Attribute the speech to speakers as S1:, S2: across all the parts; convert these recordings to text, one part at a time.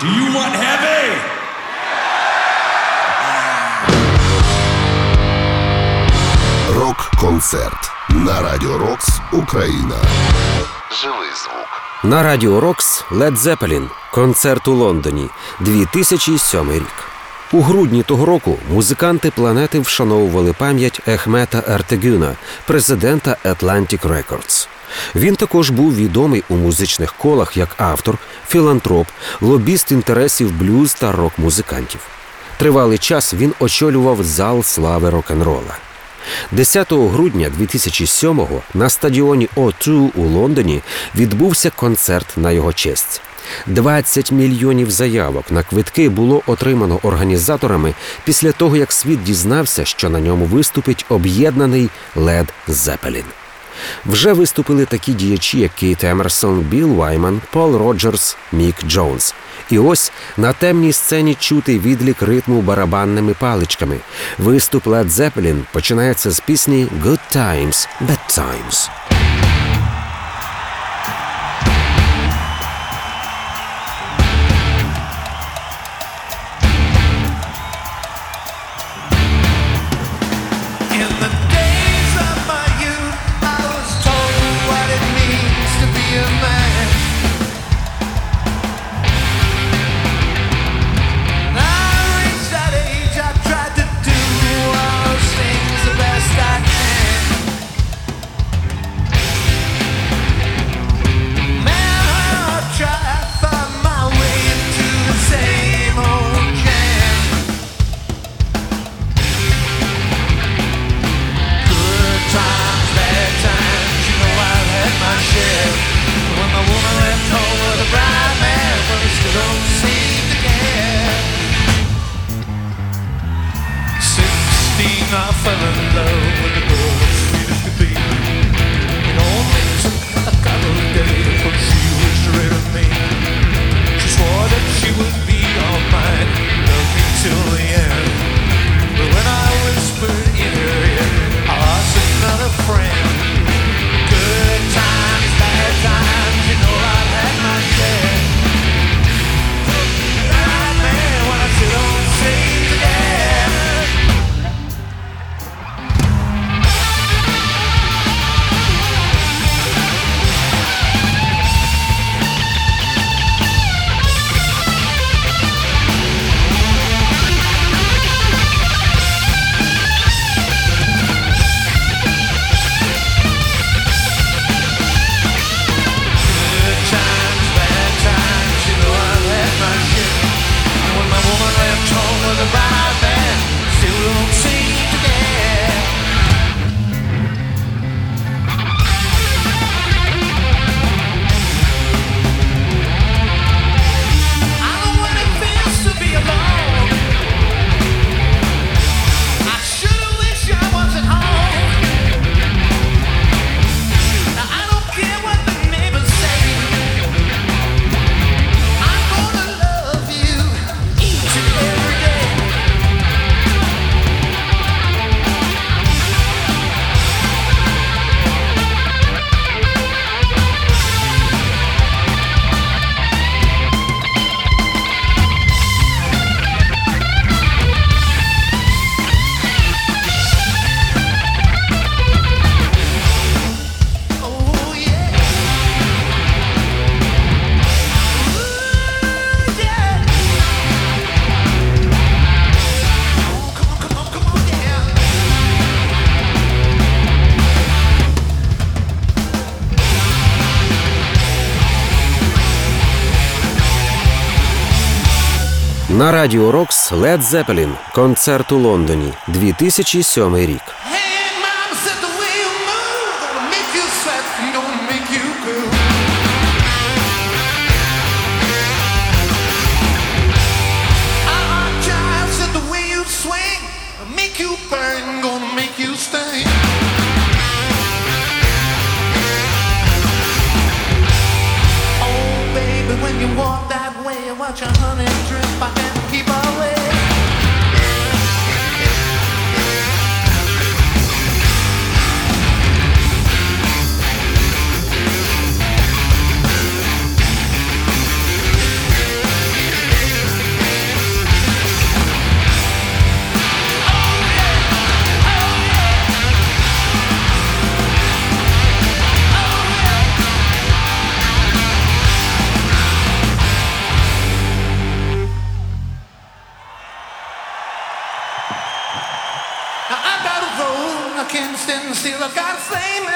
S1: Do you want heavy?
S2: Рок-концерт на Радіо Рокс Україна. Живий звук.
S3: На Радіо Рокс Led Zeppelin. Концерт у Лондоні. 2007 рік. У грудні того року музиканти планети вшановували пам'ять Ехмета Ертегюна, президента Atlantic Records. Він також був відомий у музичних колах як автор, філантроп, лобіст інтересів блюз та рок-музикантів. Тривалий час він очолював зал слави рок-н-рола. 10 грудня 2007-го на стадіоні O2 у Лондоні відбувся концерт на його честь. 20 мільйонів заявок на квитки було отримано організаторами після того, як світ дізнався, що на ньому виступить об'єднаний Лед Зепелін. Вже виступили такі діячі, як Кейт Емерсон, Білл Вайман, Пол Роджерс, Мік Джонс. І ось на темній сцені чути відлік ритму барабанними паличками. Виступ Led Zeppelin починається з пісні «Good Times, Bad Times». На Радіо Рокс Лед Зепелін. Концерт у Лондоні. 2007 рік. same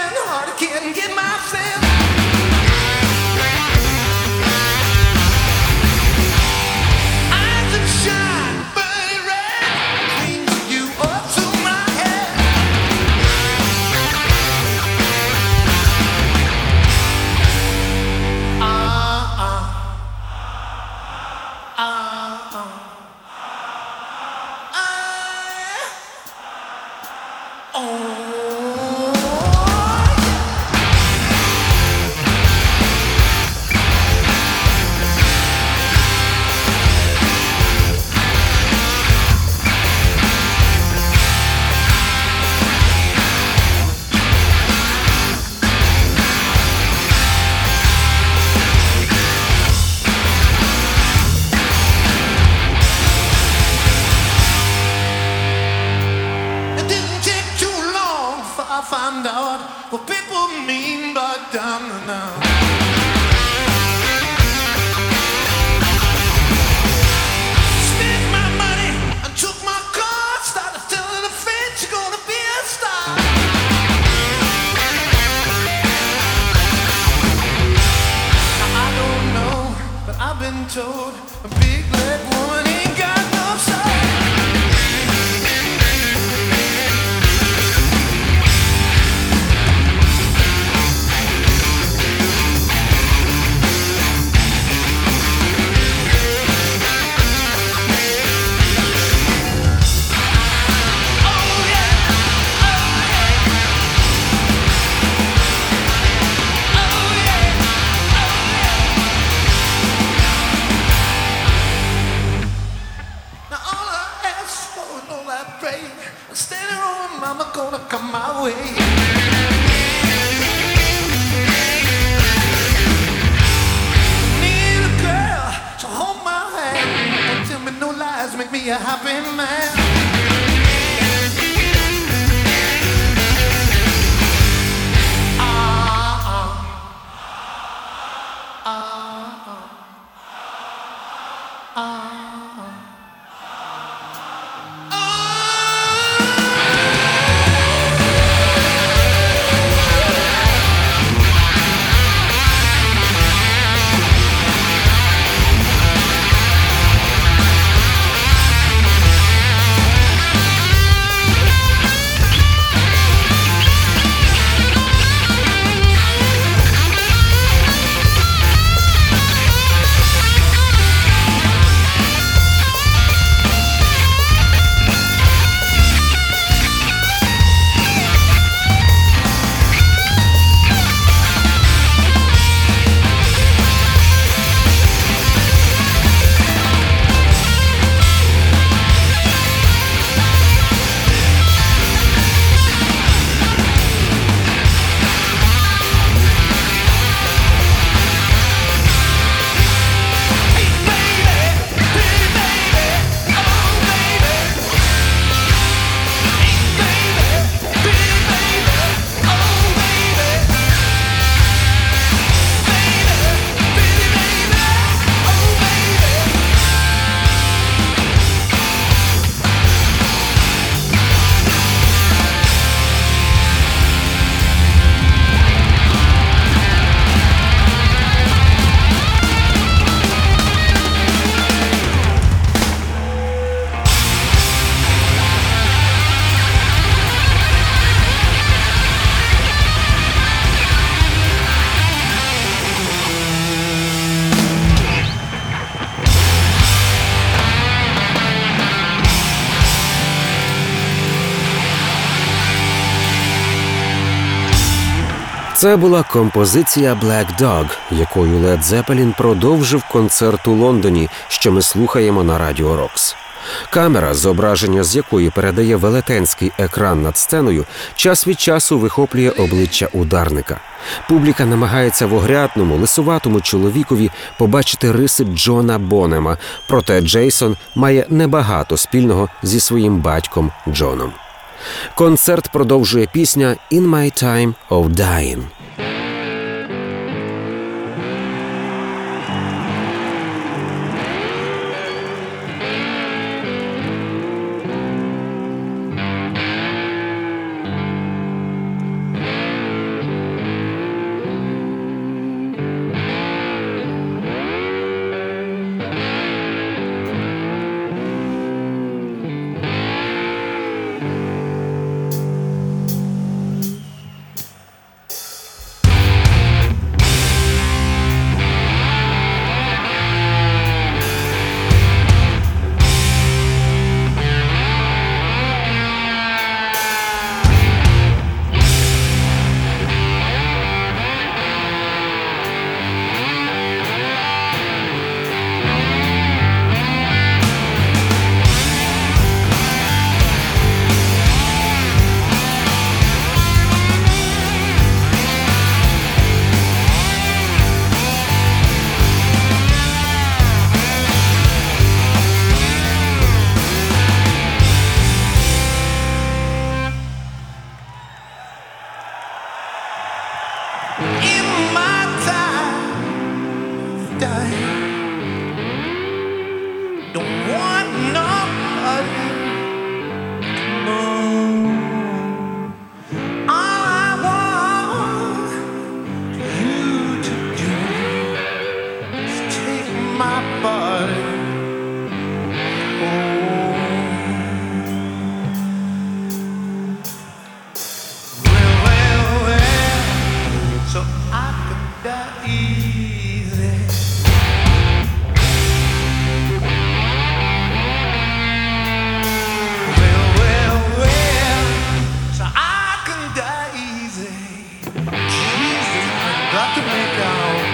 S4: Це була композиція Black Dog, якою Led Zeppelin продовжив концерт у Лондоні, що ми слухаємо на Радіо Рокс. Камера, зображення з якої передає велетенський екран над сценою, час від часу вихоплює обличчя ударника. Публіка намагається в огрядному, лисуватому чоловікові побачити риси Джона Бонема, проте Джейсон має небагато спільного зі своїм батьком Джоном. Концерт продовжує пісня «In My Time of Dying». até to.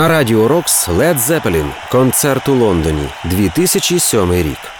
S3: На радіо Рокс Лед Зепелін. Концерт у Лондоні. 2007 рік.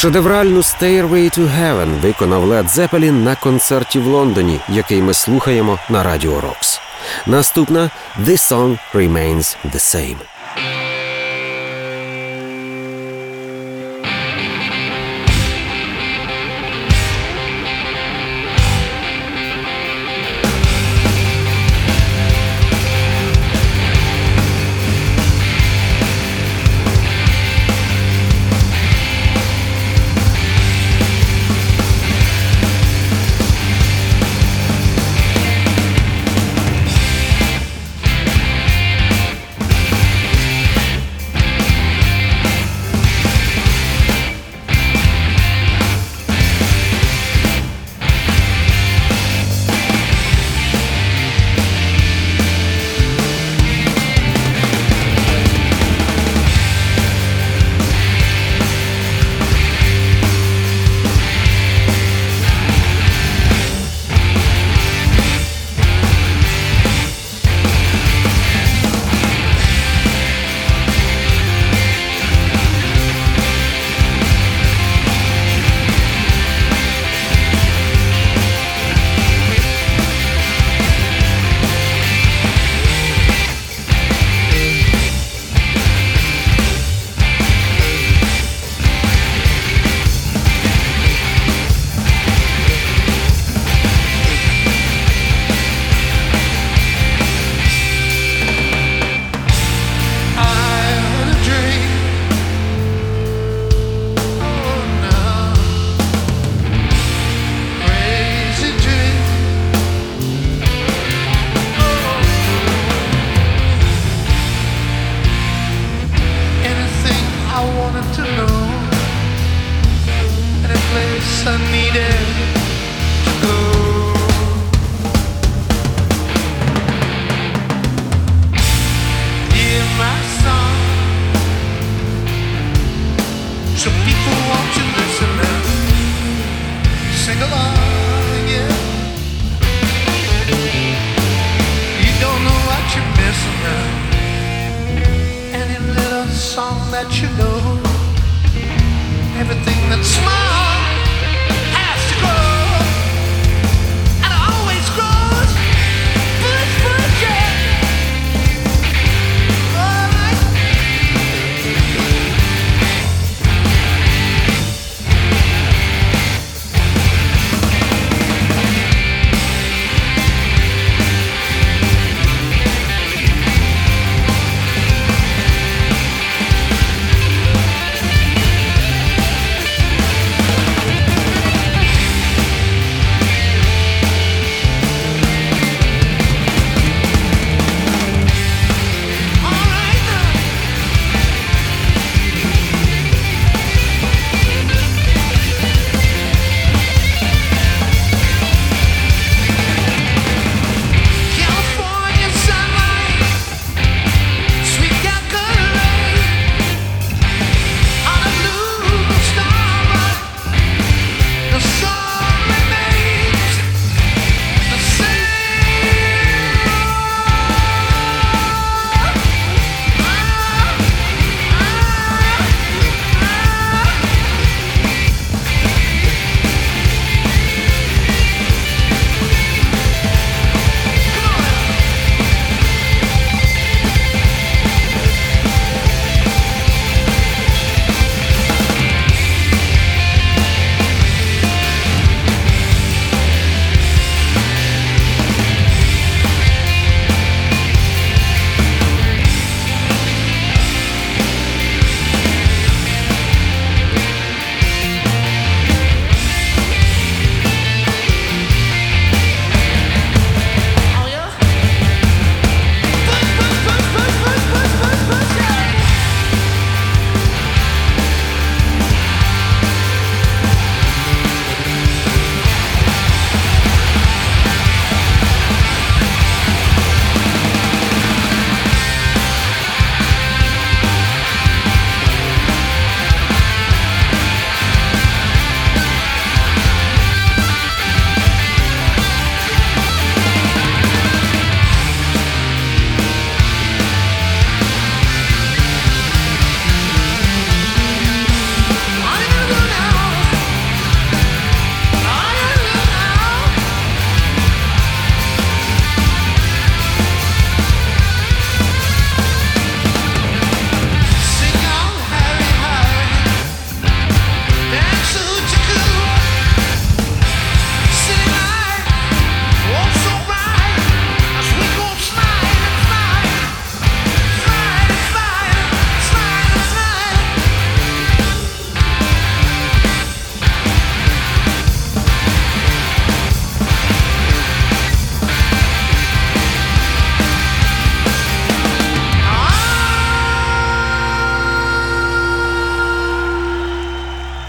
S3: Шедевральну «Stairway to Heaven» виконав Led Zeppelin на концерті в Лондоні, який ми слухаємо на Радіо Рокс. Наступна «The song remains the same».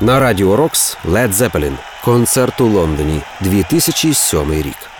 S3: На радіо Рокс Led Zeppelin. Концерт у Лондоні 2007 рік.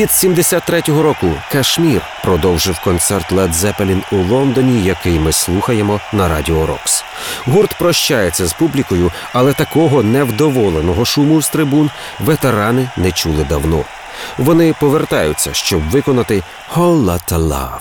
S4: Похід 73-го року Кашмір продовжив концерт Led Zeppelin у Лондоні, який ми слухаємо на радіо Рокс. Гурт прощається з публікою, але такого невдоволеного шуму з трибун ветерани не чули давно. Вони повертаються, щоб виконати «Whole Lotta Love».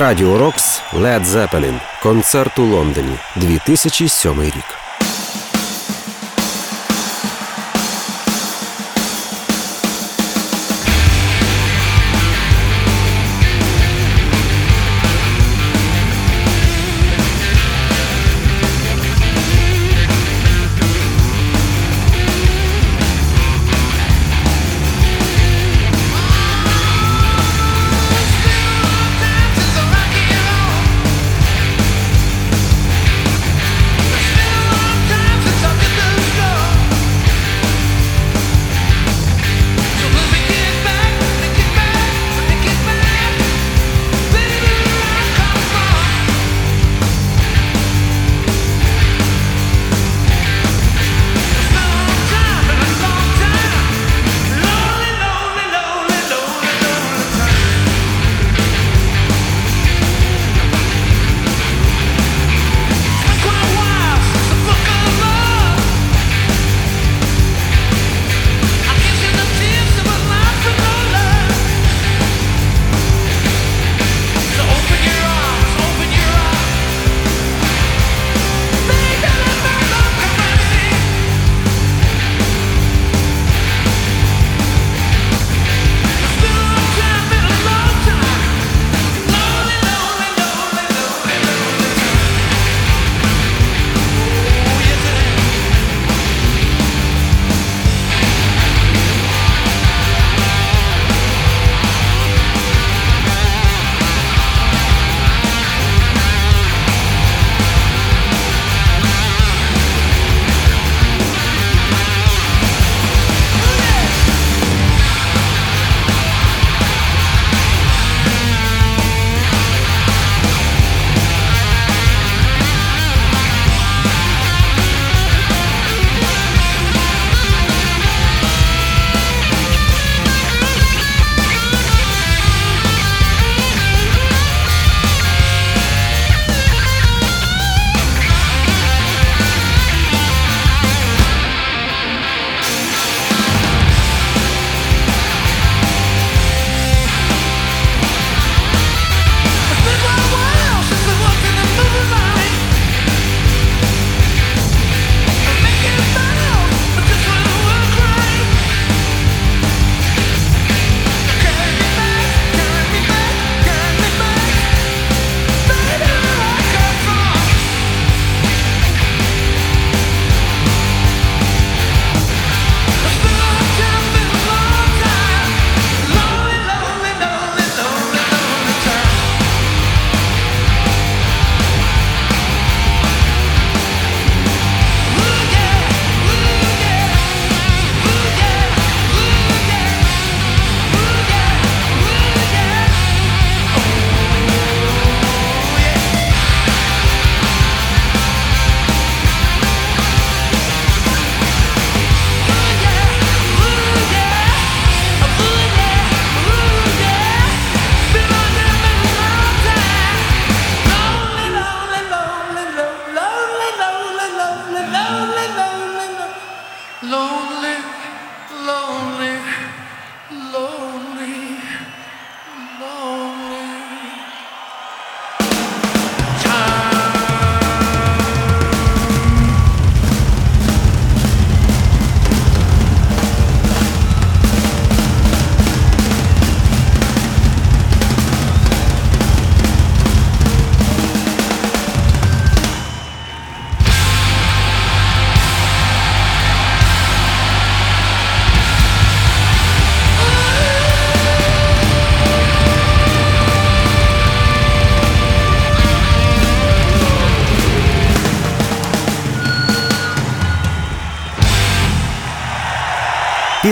S3: Радіо Рокс Лед Зепелін. Концерт у Лондоні 2007 рік.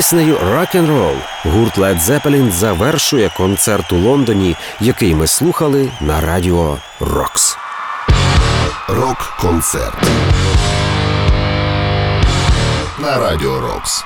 S3: Піснею «Rock'n'Roll» гурт Led Zeppelin завершує концерт у Лондоні, який ми слухали на радіо Рокс.
S2: Рок-концерт. На радіо Рокс.